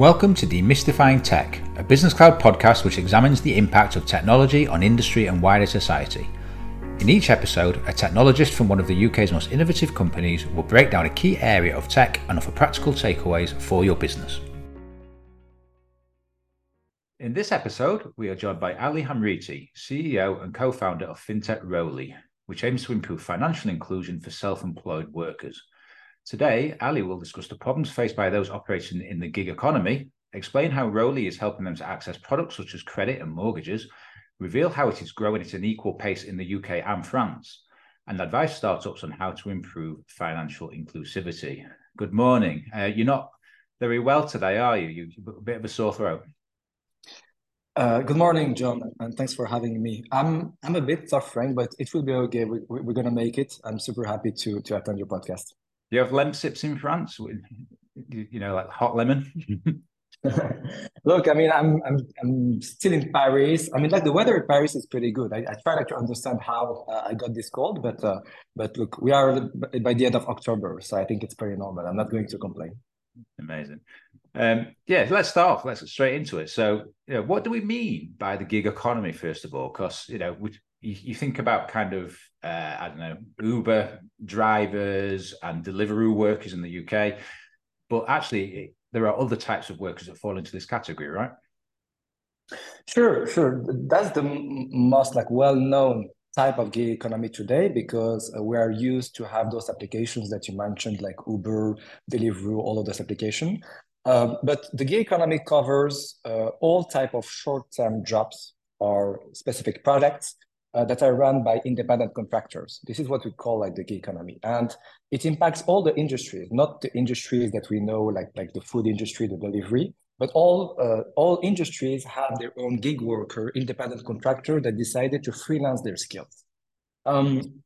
Welcome to Demystifying Tech, a Business Cloud podcast which examines the impact of technology on industry and wider society. In each episode, a technologist from one of the UK's most innovative companies will break down a key area of tech and offer practical takeaways for your business. In this episode, we are joined by Ali Hamriti, CEO and co founder of FinTech Rollee, which aims to improve financial inclusion for self employed workers. Today, Ali will discuss the problems faced by those operating in the gig economy, explain how Rollee is helping them to access products such as credit and mortgages, reveal how it is growing at an equal pace in the UK and France, and advise startups on how to improve financial inclusivity. Good morning. Uh, you're not very well today, are you? You a bit of a sore throat. Uh, good morning, John, and thanks for having me. I'm I'm a bit suffering, but it will be okay. We, we're gonna make it. I'm super happy to to attend your podcast you have lemon lemsips in France? With you know, like hot lemon. Look, I mean, I'm I'm I'm still in Paris. I mean, like the weather in Paris is pretty good. I, I try like, to understand how uh, I got this cold, but uh, but look, we are by the end of October, so I think it's pretty normal. I'm not going to complain. Amazing. Um, yeah, let's start off. Let's get straight into it. So, you know, what do we mean by the gig economy, first of all? Because you know, we, you, you think about kind of uh, I don't know Uber drivers and Deliveroo workers in the UK, but actually there are other types of workers that fall into this category, right? Sure, sure. That's the most like well-known type of gig economy today because uh, we are used to have those applications that you mentioned, like Uber, Deliveroo, all of those applications. Um, but the gig economy covers uh, all type of short-term jobs or specific products uh, that are run by independent contractors. This is what we call like the gig economy, and it impacts all the industries, not the industries that we know, like like the food industry, the delivery, but all uh, all industries have their own gig worker, independent contractor that decided to freelance their skills. Um,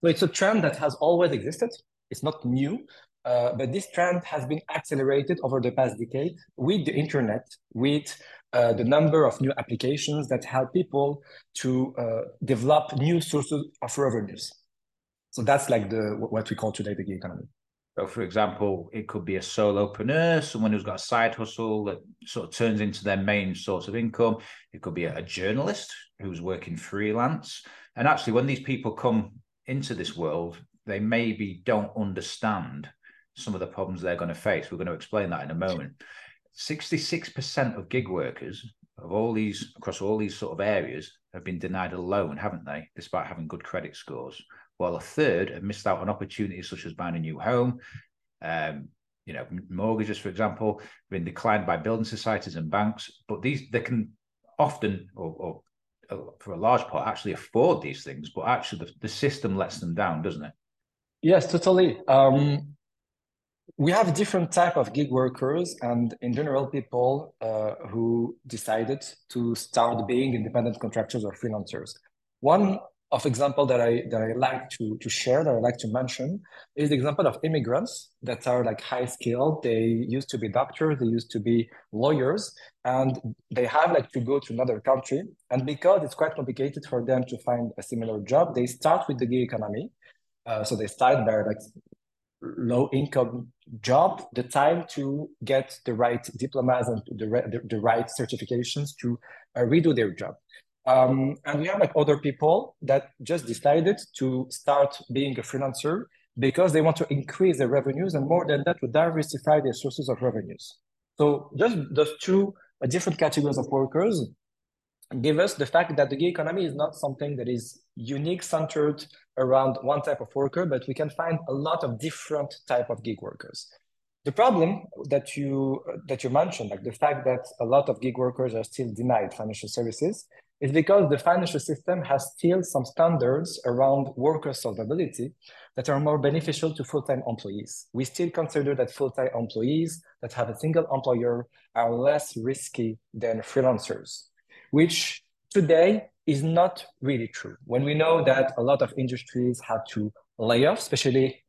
so it's a trend that has always existed. It's not new, uh, but this trend has been accelerated over the past decade with the internet, with uh, the number of new applications that help people to uh, develop new sources of revenues. So that's like the what we call today the gig economy. So, for example, it could be a solopreneur, someone who's got a side hustle that sort of turns into their main source of income. It could be a, a journalist who's working freelance. And actually, when these people come into this world, they maybe don't understand some of the problems they're going to face. We're going to explain that in a moment. 66% of gig workers of all these across all these sort of areas have been denied a loan, haven't they, despite having good credit scores? While a third have missed out on opportunities such as buying a new home. Um, you know, mortgages, for example, have been declined by building societies and banks. But these they can often, or, or for a large part, actually afford these things. But actually, the, the system lets them down, doesn't it? Yes, totally. Um, we have different type of gig workers and in general people uh, who decided to start being independent contractors or freelancers. One of example that i that i like to to share that i like to mention is the example of immigrants that are like high skilled they used to be doctors they used to be lawyers and they have like to go to another country. And because it's quite complicated for them to find a similar job they start with the gig economy. Uh, so they start by like low income job the time to get the right diplomas and the, the, the right certifications to uh, redo their job. Um, and we have like other people that just decided to start being a freelancer because they want to increase their revenues and more than that to diversify their sources of revenues. So just those two uh, different categories of workers give us the fact that the gig economy is not something that is unique centered around one type of worker, but we can find a lot of different type of gig workers. The problem that you that you mentioned, like the fact that a lot of gig workers are still denied financial services, is because the financial system has still some standards around worker solvability that are more beneficial to full-time employees. We still consider that full-time employees that have a single employer are less risky than freelancers, which today is not really true. When we know that a lot of industries have to lay off, especially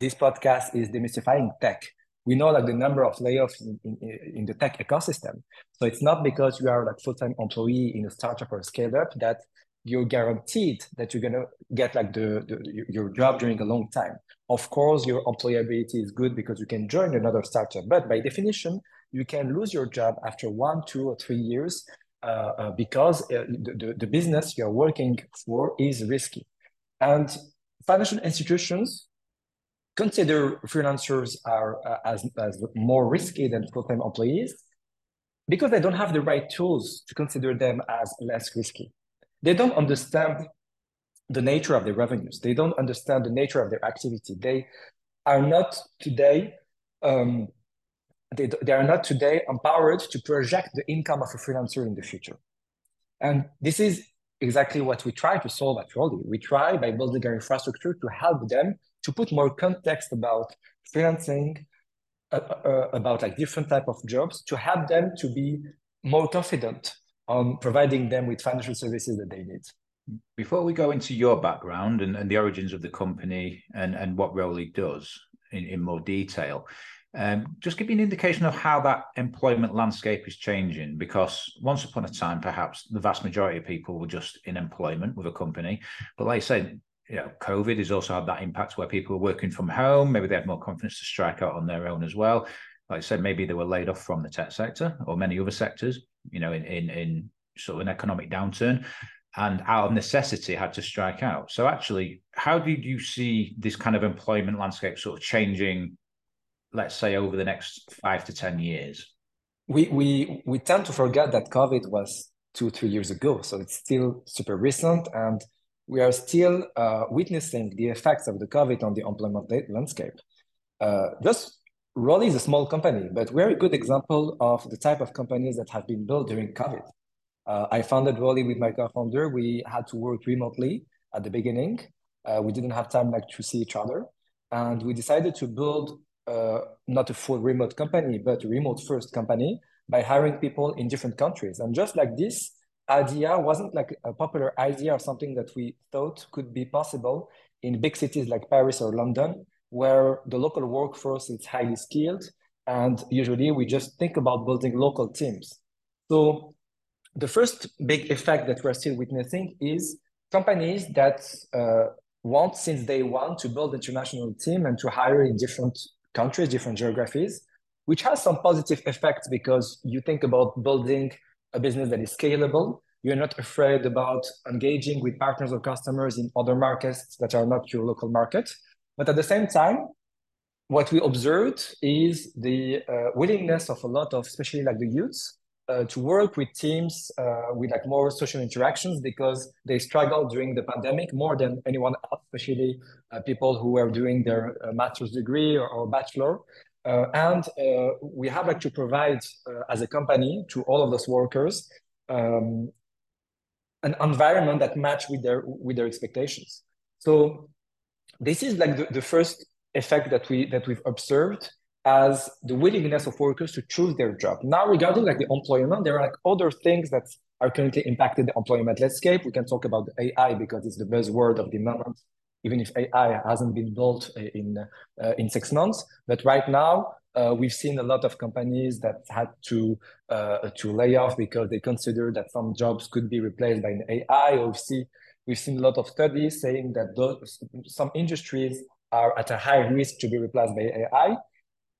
this podcast is demystifying tech. We know like the number of layoffs in, in, in the tech ecosystem. So it's not because you are like full-time employee in a startup or a scale-up that you're guaranteed that you're gonna get like the, the your job during a long time. Of course, your employability is good because you can join another startup, but by definition, you can lose your job after one, two, or three years uh, uh, because uh, the, the business you're working for is risky. And financial institutions consider freelancers are uh, as, as more risky than full-time employees because they don't have the right tools to consider them as less risky. They don't understand the nature of their revenues. They don't understand the nature of their activity. They are not today um, they, they are not today empowered to project the income of a freelancer in the future. And this is exactly what we try to solve at Rollee. We try by building our infrastructure to help them to put more context about freelancing, uh, uh, uh, about like different type of jobs, to help them to be more confident on providing them with financial services that they need. Before we go into your background and, and the origins of the company and, and what Rollee does in, in more detail, um, just give me an indication of how that employment landscape is changing, because once upon a time, perhaps the vast majority of people were just in employment with a company. But like I said, you know, COVID has also had that impact where people are working from home. Maybe they have more confidence to strike out on their own as well. Like I said, maybe they were laid off from the tech sector or many other sectors, you know, in in, in sort of an economic downturn and out of necessity had to strike out. So actually, how did you see this kind of employment landscape sort of changing let's say over the next five to 10 years? We, we, we tend to forget that COVID was two, three years ago. So it's still super recent. And we are still uh, witnessing the effects of the COVID on the employment landscape. Uh, just Rollee is a small company, but we're a good example of the type of companies that have been built during COVID. Uh, I founded Rollee with my co-founder. We had to work remotely at the beginning. Uh, we didn't have time like to see each other, and we decided to build uh, not a full remote company, but a remote first company by hiring people in different countries. And just like this idea wasn't like a popular idea or something that we thought could be possible in big cities like Paris or London, where the local workforce is highly skilled. And usually we just think about building local teams. So the first big effect that we're still witnessing is companies that uh, want since day one to build international team and to hire in different countries, different geographies, which has some positive effects because you think about building a business that is scalable. You're not afraid about engaging with partners or customers in other markets that are not your local market. But at the same time, what we observed is the uh, willingness of a lot of, especially like the youths, uh, to work with teams uh, with like more social interactions because they struggled during the pandemic more than anyone else, especially uh, people who were doing their uh, master's degree or, or bachelor. Uh, and uh, we have like to provide as a company to all of those workers um, an environment that match with their with their expectations. So this is like the, the first effect that we that we've observed as the willingness of workers to choose their job. Now, regarding like the employment, there are like other things that are currently impacting the employment landscape. We can talk about AI because it's the buzzword of the moment, even if AI hasn't been built in uh, in six months. But right now, uh, we've seen a lot of companies that had to uh, to lay off because they consider that some jobs could be replaced by an AI. See we've seen a lot of studies saying that those, some industries are at a high risk to be replaced by AI.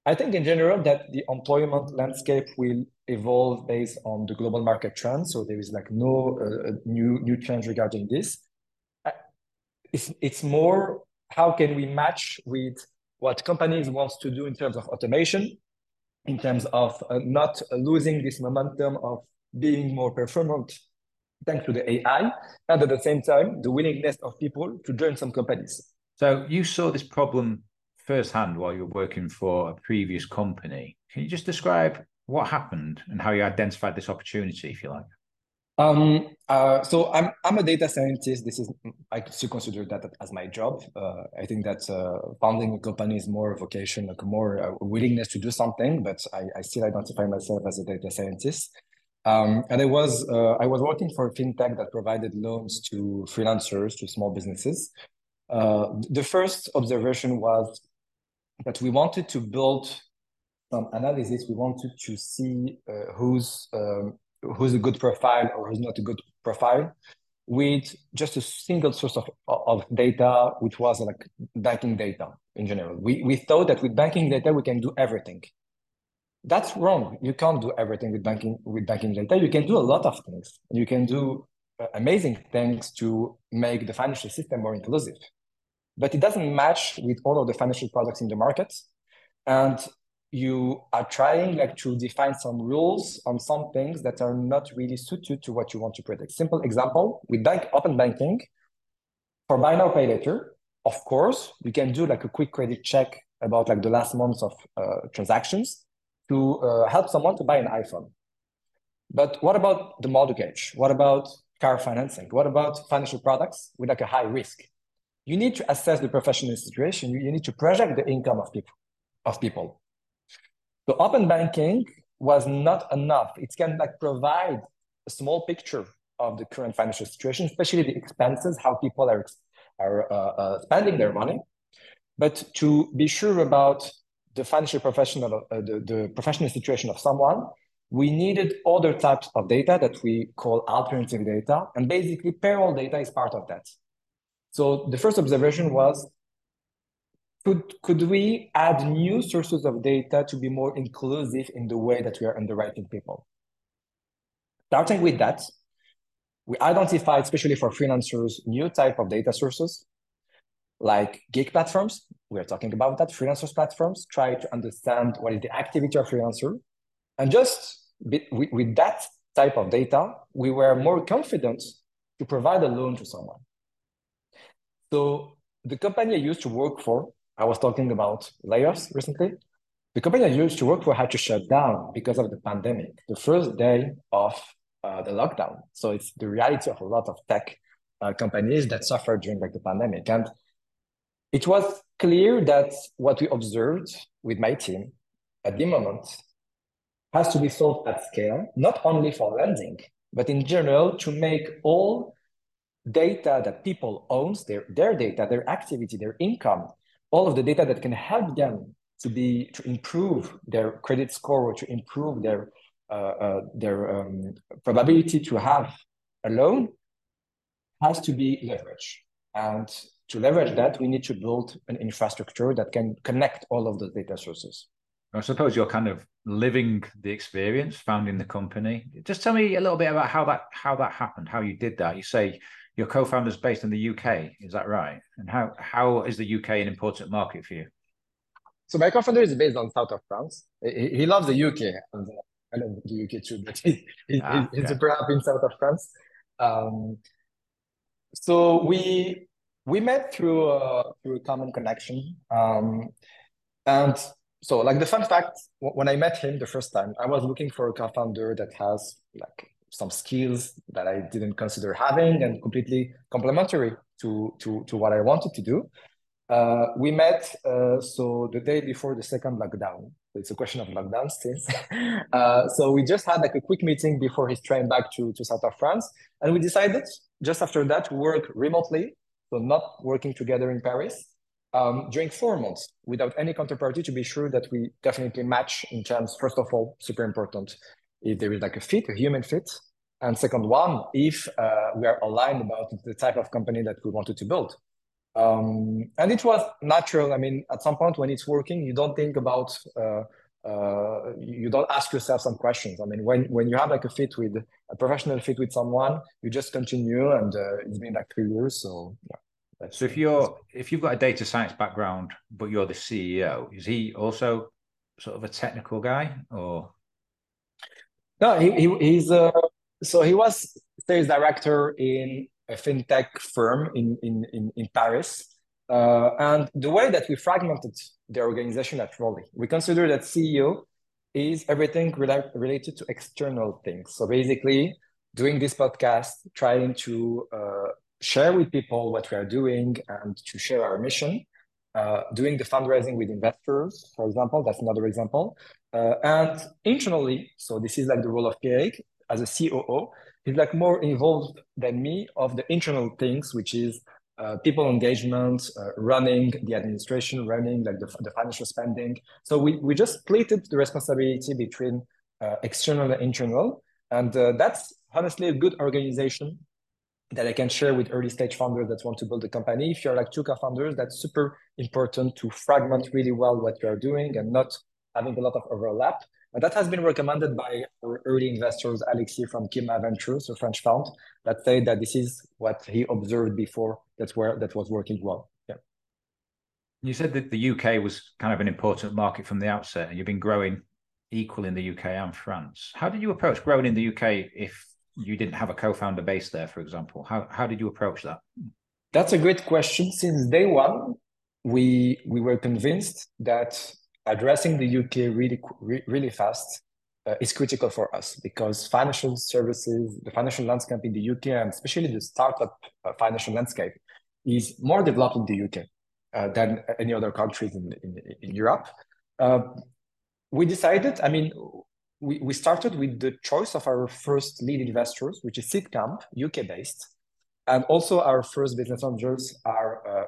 I think in general that the employment landscape will evolve based on the global market trends. So there is like no uh, new new trends regarding this. It's it's more how can we match with what companies wants to do in terms of automation, in terms of uh, not losing this momentum of being more performant thanks to the AI, and at the same time the willingness of people to join some companies. So you saw this problem firsthand while you were working for a previous company. Can you just describe what happened and how you identified this opportunity, if you like? Um, uh, so I'm I'm a data scientist. This is I still consider that as my job. Uh, I think that uh, founding a company is more a vocation, like more uh, willingness to do something. But I, I still identify myself as a data scientist. Um, and I was uh, I was working for a fintech that provided loans to freelancers to small businesses. Uh, the first observation was but we wanted to build some analysis. We wanted to see uh, who's um, who's a good profile or who's not a good profile. with just a single source of, of data, which was like banking data in general. We, we thought that with banking data, we can do everything. That's wrong. You can't do everything with banking with banking data. You can do a lot of things. You can do uh, amazing things to make the financial system more inclusive. But it doesn't match with all of the financial products in the market. And you are trying like to define some rules on some things that are not really suited to what you want to predict. Simple example, with bank open banking, for buy now, pay later, of course, you can do like a quick credit check about like the last months of uh, transactions to uh, help someone to buy an iPhone. But what about the mortgage? What about car financing? What about financial products with like a high risk? You need to assess the professional situation. You, you need to project the income of people. Of people. So open banking was not enough. It can like provide a small picture of the current financial situation, especially the expenses, how people are are uh, uh, spending their money. But to be sure about the financial professional, uh, the, the professional situation of someone, we needed other types of data that we call alternative data. And basically payroll data is part of that. So the first observation was, could, could we add new sources of data to be more inclusive in the way that we are underwriting people? Starting with that, we identified, especially for freelancers, new type of data sources like gig platforms. We're talking about that, freelancers platforms, try to understand what is the activity of freelancer. And just with, with that type of data, we were more confident to provide a loan to someone. So the company I used to work for, I was talking about layoffs recently. The company I used to work for had to shut down because of the pandemic, the first day of uh, the lockdown. So it's the reality of a lot of tech uh, companies that suffered during like the pandemic. And it was clear that what we observed with my team at the moment has to be solved at scale, not only for lending, but in general to make all data that people owns, their, their data, their activity, their income, all of the data that can help them to be to improve their credit score or to improve their uh, uh, their um, probability to have a loan has to be leveraged. And to leverage that, we need to build an infrastructure that can connect all of the data sources. I suppose you're kind of living the experience, founding the company. Just tell me a little bit about how that how that happened, how you did that. You say your co-founder's based in the UK, is that right? And how how is the UK an important market for you? So my co-founder is based on south of France. He, he loves the UK, I love the UK too, but he, he, ah, he's super happy in south of France. Um, so we we met through a, through a common connection. Um, and so like the fun fact, when I met him the first time, I was looking for a co-founder that has like some skills that I didn't consider having and completely complementary to, to, to what I wanted to do. Uh, we met uh, so the day before the second lockdown. It's a question of lockdown still. uh, so we just had like a quick meeting before his train back to, to south of France. And we decided just after that to work remotely so not working together in Paris, um, during four months without any counterparty to be sure that we definitely match in terms, first of all, super important, if there is like a fit, a human fit. And second one, if uh, we are aligned about the type of company that we wanted to build. Um, and it was natural. I mean, at some point when it's working, you don't think about, uh, uh, you don't ask yourself some questions. I mean, when, when you have like a fit with a professional fit with someone, you just continue and uh, it's been like three years. So yeah. So if you're if you've got a data science background, but you're the CEO, is he also sort of a technical guy or? No, he, he he's uh, so he was sales director in a fintech firm in in in, in Paris. Uh, and the way that we fragmented the organization at Rollee, we consider that CEO is everything rela- related to external things. So basically, doing this podcast, trying to uh, share with people what we are doing and to share our mission. Uh, doing the fundraising with investors, for example, that's another example. Uh, and internally, so this is like the role of Pierrick as a COO, he's like more involved than me of the internal things, which is uh, people engagement, uh, running the administration, running like the, the financial spending. So we, we just splitted the responsibility between uh, external and internal. And that's honestly a good organization that I can share with early stage founders that want to build a company. If you're like two co-founders, that's super important to fragment really well what you are doing and not having a lot of overlap. And that has been recommended by our early investors, Alexis from Kima Ventures, a French fund, that say that this is what he observed before that's where that was working well. Yeah. You said that the UK was kind of an important market from the outset, and you've been growing equal in the UK and France. How did you approach growing in the UK if you didn't have a co-founder base there, for example? How how did you approach that? That's a great question. Since day one, we we were convinced that addressing the UK really really fast uh, is critical for us because financial services, the financial landscape in the UK, and especially the startup uh, financial landscape, is more developed in the UK uh, than any other countries in in, in Europe. Uh, we decided. I mean, we, we started with the choice of our first lead investors, which is Seedcamp, UK based. And also our first business angels are uh,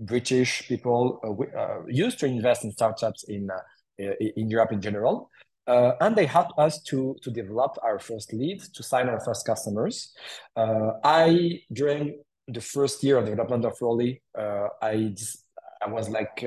British people uh, uh, used to invest in startups in, uh, in Europe in general. Uh, and they helped us to, to develop our first lead, to sign our first customers. Uh, I, during the first year of development of Rollee, I I was like,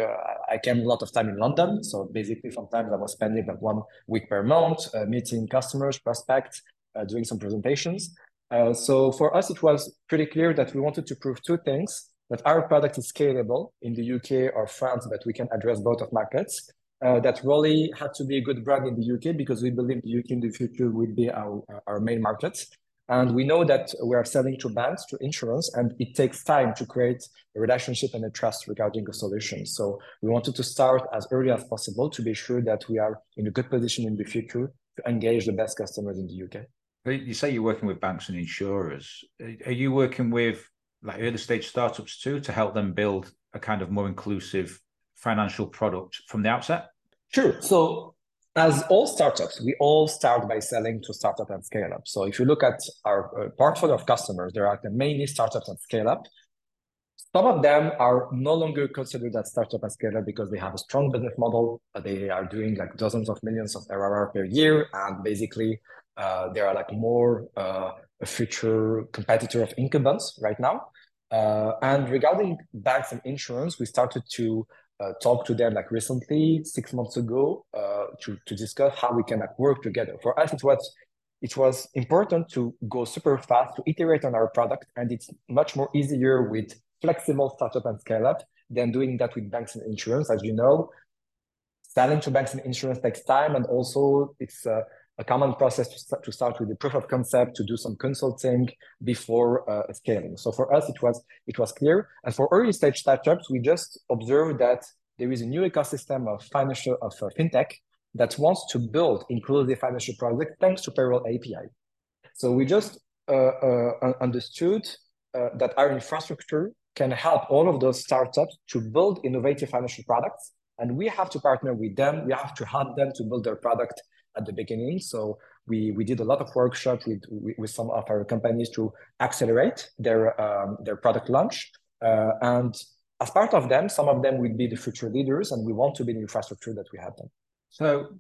I came a lot of time in London. So basically, sometimes I was spending like one week per month, uh, meeting customers, prospects, uh, doing some presentations. Uh, so for us, it was pretty clear that we wanted to prove two things, that our product is scalable in the UK or France, that we can address both of markets. Uh, that Rollee had to be a good brand in the UK because we believe the UK in the future will be our, our main market. And we know that we are selling to banks, to insurance, and it takes time to create a relationship and a trust regarding a solution. So we wanted to start as early as possible to be sure that we are in a good position in the future to engage the best customers in the UK. You say you're working with banks and insurers. Are you working with like early stage startups too to help them build a kind of more inclusive financial product from the outset? Sure. So as all startups, we all start by selling to startup and scale up. So if you look at our uh, portfolio of customers, there are the mainly startups and scale up. Some of them are no longer considered as startup and scale up because they have a strong business model. They are doing like dozens of millions of ARR per year, and basically uh, they are like more uh, a future competitor of incumbents right now. Uh, and regarding banks and insurance, we started to uh, talk to them like recently, six months ago, uh, to, to discuss how we can like, work together. For us, it was it was important to go super fast to iterate on our product, and it's much more easier with flexible startup and scale up than doing that with banks and insurance. As you know, selling to banks and insurance takes time, and also it's uh, a common process to start, to start with the proof of concept, to do some consulting before uh, scaling. So for us, it was it was clear. And for early stage startups, we just observed that there is a new ecosystem of financial of uh, fintech that wants to build inclusive financial products thanks to payroll API. So we just uh, uh, understood uh, that our infrastructure can help all of those startups to build innovative financial products, and we have to partner with them. We have to help them to build their product at the beginning. So we, we did a lot of workshops with, with some of our companies to accelerate their, um, their product launch. Uh, and as part of them, some of them will be the future leaders, and we want to be the infrastructure that we have them. So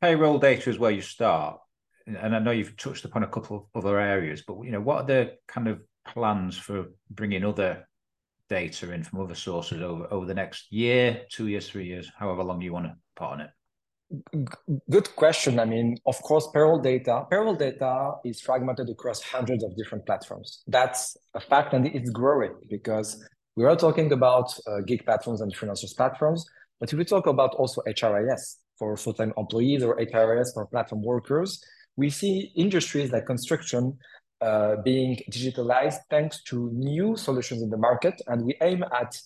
payroll data is where you start. And I know you've touched upon a couple of other areas, but you know, what are the kind of plans for bringing other data in from other sources over, over the next year, two years, three years, however long you want to put on it? Good question. I mean, of course, payroll data, payroll data is fragmented across hundreds of different platforms. That's a fact, and it's growing because we are talking about uh, gig platforms and freelancers platforms, but if we talk about also HRIS for full-time employees or HRIS for platform workers, we see industries like construction uh, being digitalized thanks to new solutions in the market, and we aim at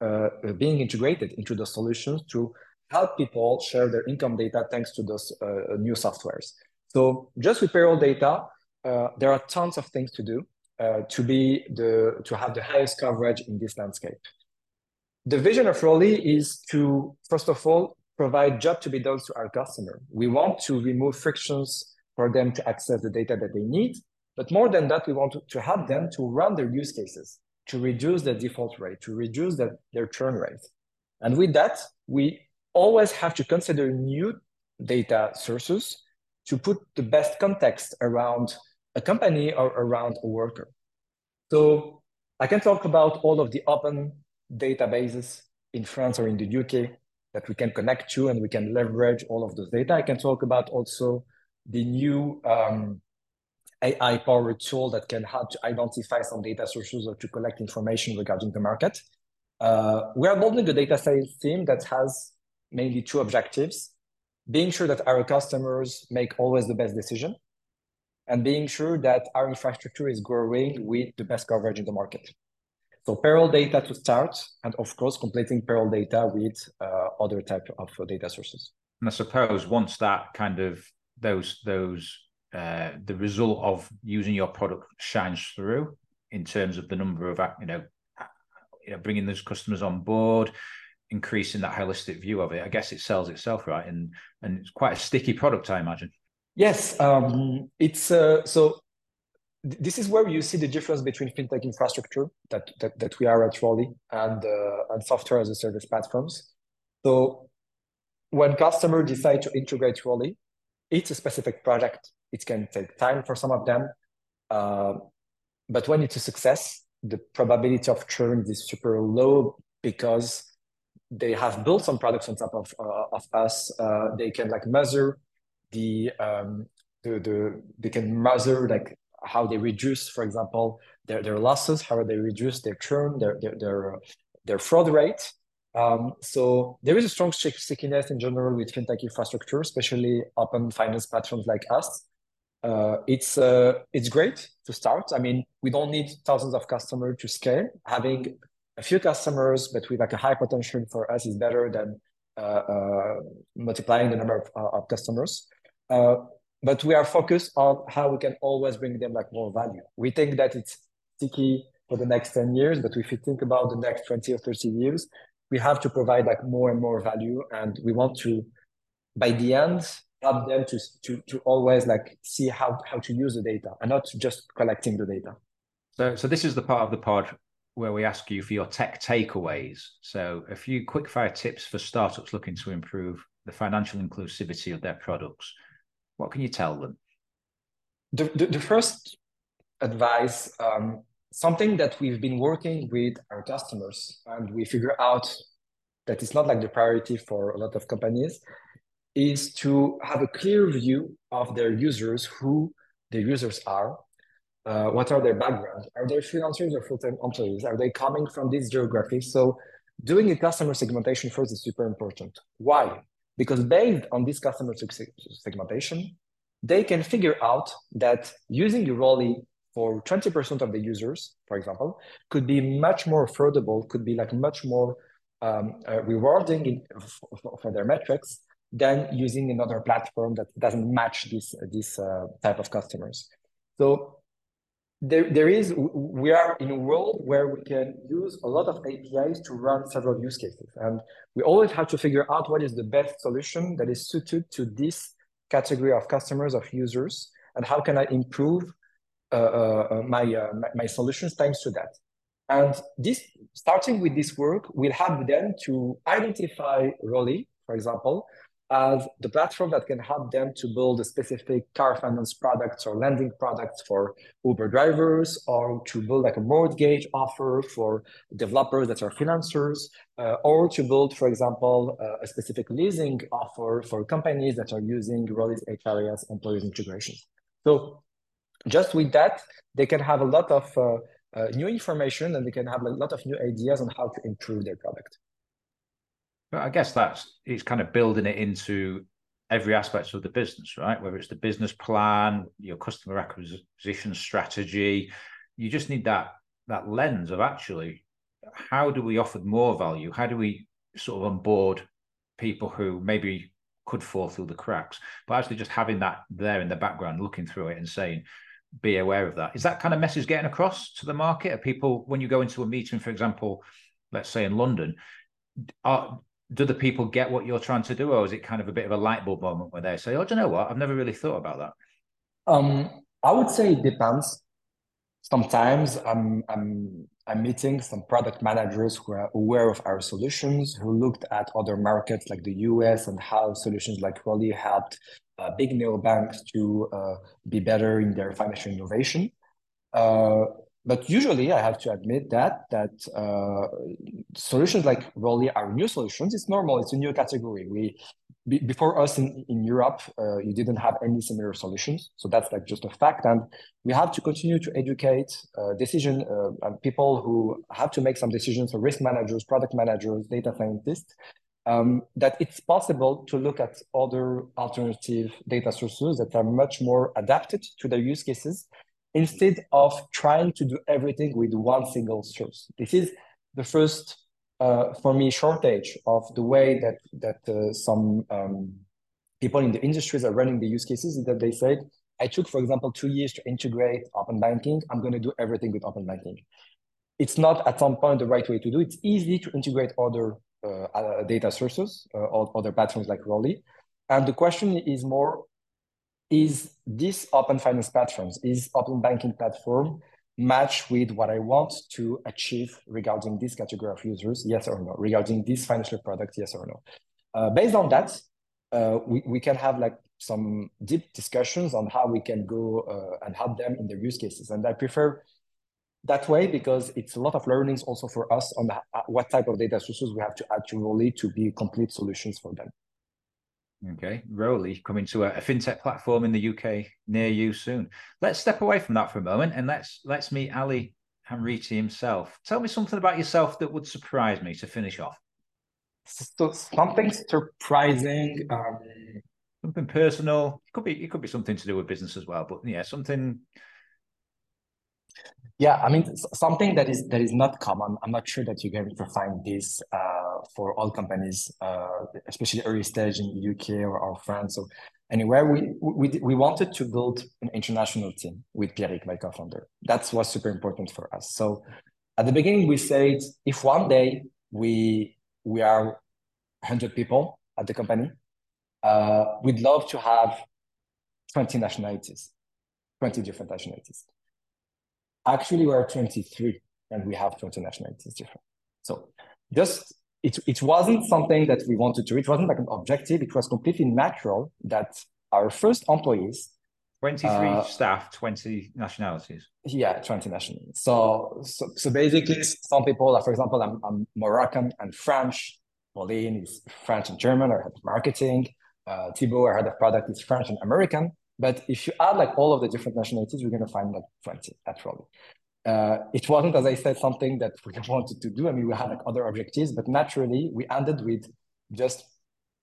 uh, being integrated into the solutions to help people share their income data thanks to those uh, new softwares. So just with payroll data, uh, there are tons of things to do uh, to be the to have the highest coverage in this landscape. The vision of Rollee is to first of all provide job to be done to our customer. We want to remove frictions for them to access the data that they need, but more than that, we want to, to help them to run their use cases, to reduce the default rate, to reduce the, their churn rate. And with that, we always have to consider new data sources to put the best context around a company or around a worker. So I can talk about all of the open databases in France or in the UK that we can connect to and we can leverage all of those data. I can talk about also the new um, AI powered tool that can help to identify some data sources or to collect information regarding the market. Uh, we are building a data science team that has mainly two objectives being sure that our customers make always the best decision and being sure that our infrastructure is growing with the best coverage in the market. So payroll data to start, and of course, completing payroll data with uh, other type of data sources. And I suppose once that kind of those those uh, the result of using your product shines through in terms of the number of you know you know bringing those customers on board increasing that holistic view of it i guess it sells itself right and and it's quite a sticky product i imagine yes um it's uh, so this is where you see the difference between fintech infrastructure that that, that we are at Rollee and uh, and software as a service platforms. So when customers decide to integrate Rollee, it's a specific project. It can take time for some of them, uh, but when it's a success, the probability of churn is super low because they have built some products on top of uh, of us. Uh, they can like measure the um, the the they can measure like how they reduce, for example, their, their losses, how they reduce their churn, their their their, their fraud rate. Um, so there is a strong stickiness in general with fintech infrastructure, especially open finance platforms like us. Uh, it's uh, it's great to start. I mean, we don't need thousands of customers to scale. Having a few customers, but with like a high potential for us, is better than uh, uh multiplying the number of, uh, of customers. Uh, but we are focused on how we can always bring them like more value. We think that it's sticky for the next 10 years, but if you think about the next 20 or 30 years, we have to provide like more and more value. And we want to, by the end, help them to, to, to always like see how, how to use the data and not just collecting the data. So, so this is the part of the pod where we ask you for your tech takeaways. So a few quick fire tips for startups looking to improve the financial inclusivity of their products. What can you tell them? The, the, the first advice, um, something that we've been working with our customers, and we figure out that it's not like the priority for a lot of companies, is to have a clear view of their users, who the users are, uh, what are their backgrounds, are they freelancers or full-time employees, are they coming from this geography? So doing a customer segmentation first is super important. Why? Because based on this customer segmentation, they can figure out that using Rollee for 20% of the users, for example, could be much more affordable, could be like much more um, uh, rewarding in, for, for, their metrics than using another platform that doesn't match this, this uh, type of customers. So there, there is, we are in a world where we can use a lot of APIs to run several use cases. And we always have to figure out what is the best solution that is suited to this category of customers, of users, and how can I improve uh, uh, my, uh, my, my solutions thanks to that. And this, starting with this work, will help them to identify Rollee, for example, as the platform that can help them to build a specific car finance products or lending products for Uber drivers, or to build like a mortgage offer for developers that are freelancers, uh, or to build, for example, uh, a specific leasing offer for companies that are using Rollee's HRIS employees integration. So just with that, they can have a lot of uh, uh, new information and they can have a lot of new ideas on how to improve their product. But I guess that's it's kind of building it into every aspect of the business, right? Whether it's the business plan, your customer acquisition strategy, you just need that that lens of actually how do we offer more value? How do we sort of onboard people who maybe could fall through the cracks, but actually just having that there in the background, looking through it and saying, be aware of that. Is that kind of message getting across to the market? Are people, when you go into a meeting, for example, let's say in London, are do the people get what you're trying to do, or is it kind of a bit of a light bulb moment where they say, "Oh, do you know what? I've never really thought about that." Um, I would say it depends. Sometimes I'm I'm I'm meeting some product managers who are aware of our solutions, who looked at other markets like the US and how solutions like Rollee helped uh, big neobanks to uh, be better in their financial innovation. Uh, but usually, I have to admit that that uh, solutions like Rollee are new solutions. It's normal. It's a new category. We be, before us in, in Europe, uh, you didn't have any similar solutions. So that's like just a fact. And we have to continue to educate uh, decision uh, people who have to make some decisions, so risk managers, product managers, data scientists, um, that it's possible to look at other alternative data sources that are much more adapted to their use cases instead of trying to do everything with one single source. This is the first, uh, for me, shortage of the way that that uh, some um, people in the industries are running the use cases is that they said, I took, for example, two years to integrate open banking. I'm going to do everything with open banking. It's not at some point the right way to do. It. It's easy to integrate other uh, data sources, uh, other platforms like Rollee. And the question is more, is this open finance platforms, is open banking platform match with what I want to achieve regarding this category of users, yes or no, regarding this financial product, yes or no. Uh, based on that, uh, we, we can have like some deep discussions on how we can go uh, and help them in their use cases. And I prefer that way because it's a lot of learnings also for us on uh, what type of data sources we have to to Rollee to be complete solutions for them. Okay, Rollee coming to a, a, fintech platform in the UK near you soon. Let's step away from that for a moment and let's let's meet Ali Hamriti himself. Tell me something about yourself that would surprise me to finish off. So something surprising. Um... Something personal. It could be it could be something to do with business as well, but yeah, something yeah, I mean something that is that is not common. I'm not sure that you're going to find this uh, for all companies, uh, especially early stage in the UK or, or France. So anywhere we we we wanted to build an international team with Pierrick, my co-founder. That's what's super important for us. So at the beginning, we said if one day we we are 100 people at the company, uh, we'd love to have 20 nationalities, 20 different nationalities. Actually, we're 23 and we have 20 nationalities different. So just it, it wasn't something that we wanted to, it wasn't like an objective. It was completely natural that our first employees 23 uh, staff, 20 nationalities. Yeah, 20 nationalities. So, so, so basically, some people, for example, I'm, I'm Moroccan and French. Pauline is French and German, or head of marketing. Uh, Thibaut, our head of product, is French and American. But if you add like all of the different nationalities, we're going to find like 20 naturally. Uh, it wasn't, as I said, something that we wanted to do. I mean, we had like other objectives, but naturally we ended with just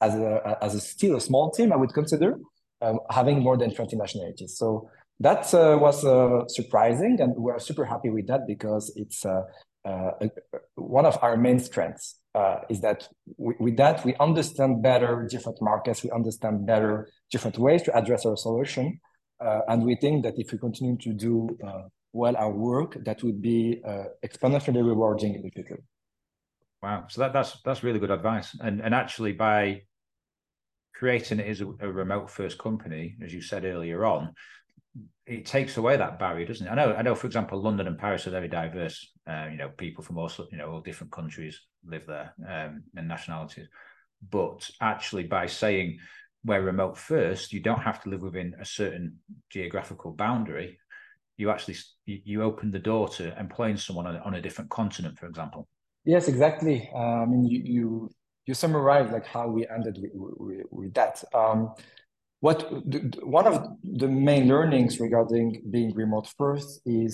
as a as a still a small team, I would consider um, having more than 20 nationalities. So that uh, was uh, surprising, and we're super happy with that because it's uh, uh, one of our main strengths uh, is that we, with that we understand better different markets, we understand better different ways to address our solution, uh, and we think that if we continue to do uh, well our work, that would be uh, exponentially rewarding in the future. Wow, so that, that's that's really good advice, and and actually by creating it as a, a remote first company, as you said earlier on, it takes away that barrier, doesn't it? I know, I know. For example, London and Paris are very diverse. Uh, you know, people from all you know all different countries live there um, and nationalities. But actually, by saying we're remote first, you don't have to live within a certain geographical boundary. You actually you open the door to employing someone on, on a different continent, for example. Yes, exactly. Uh, I mean, you you you summarize like how we ended with, with, with that. Um, what one of the main learnings regarding being remote first is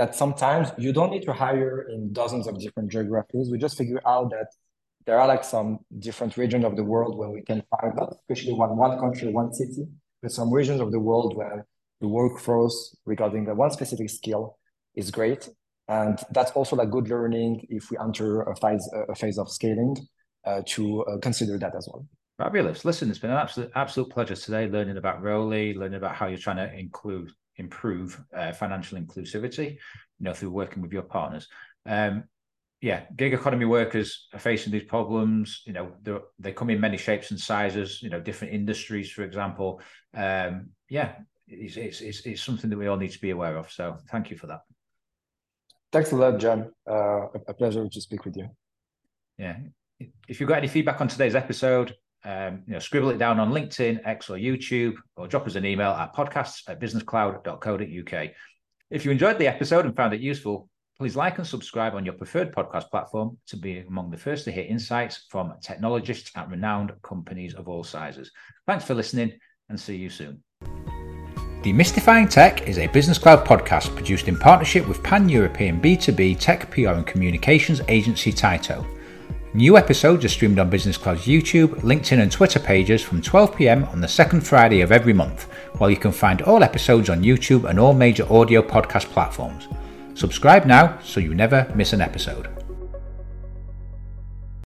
that sometimes you don't need to hire in dozens of different geographies. We just figure out that there are like some different regions of the world where we can find that, especially one one country, one city, but some regions of the world where the workforce regarding the one specific skill is great. And that's also like good learning if we enter a phase, a phase of scaling uh, to uh, consider that as well. Fabulous. Listen, it's been an absolute absolute pleasure today learning about Rollee, learning about how you're trying to include improve uh, financial inclusivity, you know, through working with your partners. Um, yeah, gig economy workers are facing these problems. You know, they come in many shapes and sizes. You know, different industries, for example. Um, yeah, it's, it's, it's it's something that we all need to be aware of. So, thank you for that. Thanks a lot, John. Uh, a pleasure to speak with you. Yeah. If you've got any feedback on today's episode, um, you know, scribble it down on LinkedIn, X, or YouTube, or drop us an email at podcasts at businesscloud.co.uk. If you enjoyed the episode and found it useful, please like and subscribe on your preferred podcast platform to be among the first to hear insights from technologists at renowned companies of all sizes. Thanks for listening and see you soon. Demystifying Tech is a Business Cloud podcast produced in partnership with pan European B2B tech PR and communications agency Tyto. New episodes are streamed on Business Cloud's YouTube, LinkedIn, and Twitter pages from 12 pm on the second Friday of every month, while you can find all episodes on YouTube and all major audio podcast platforms. Subscribe now so you never miss an episode.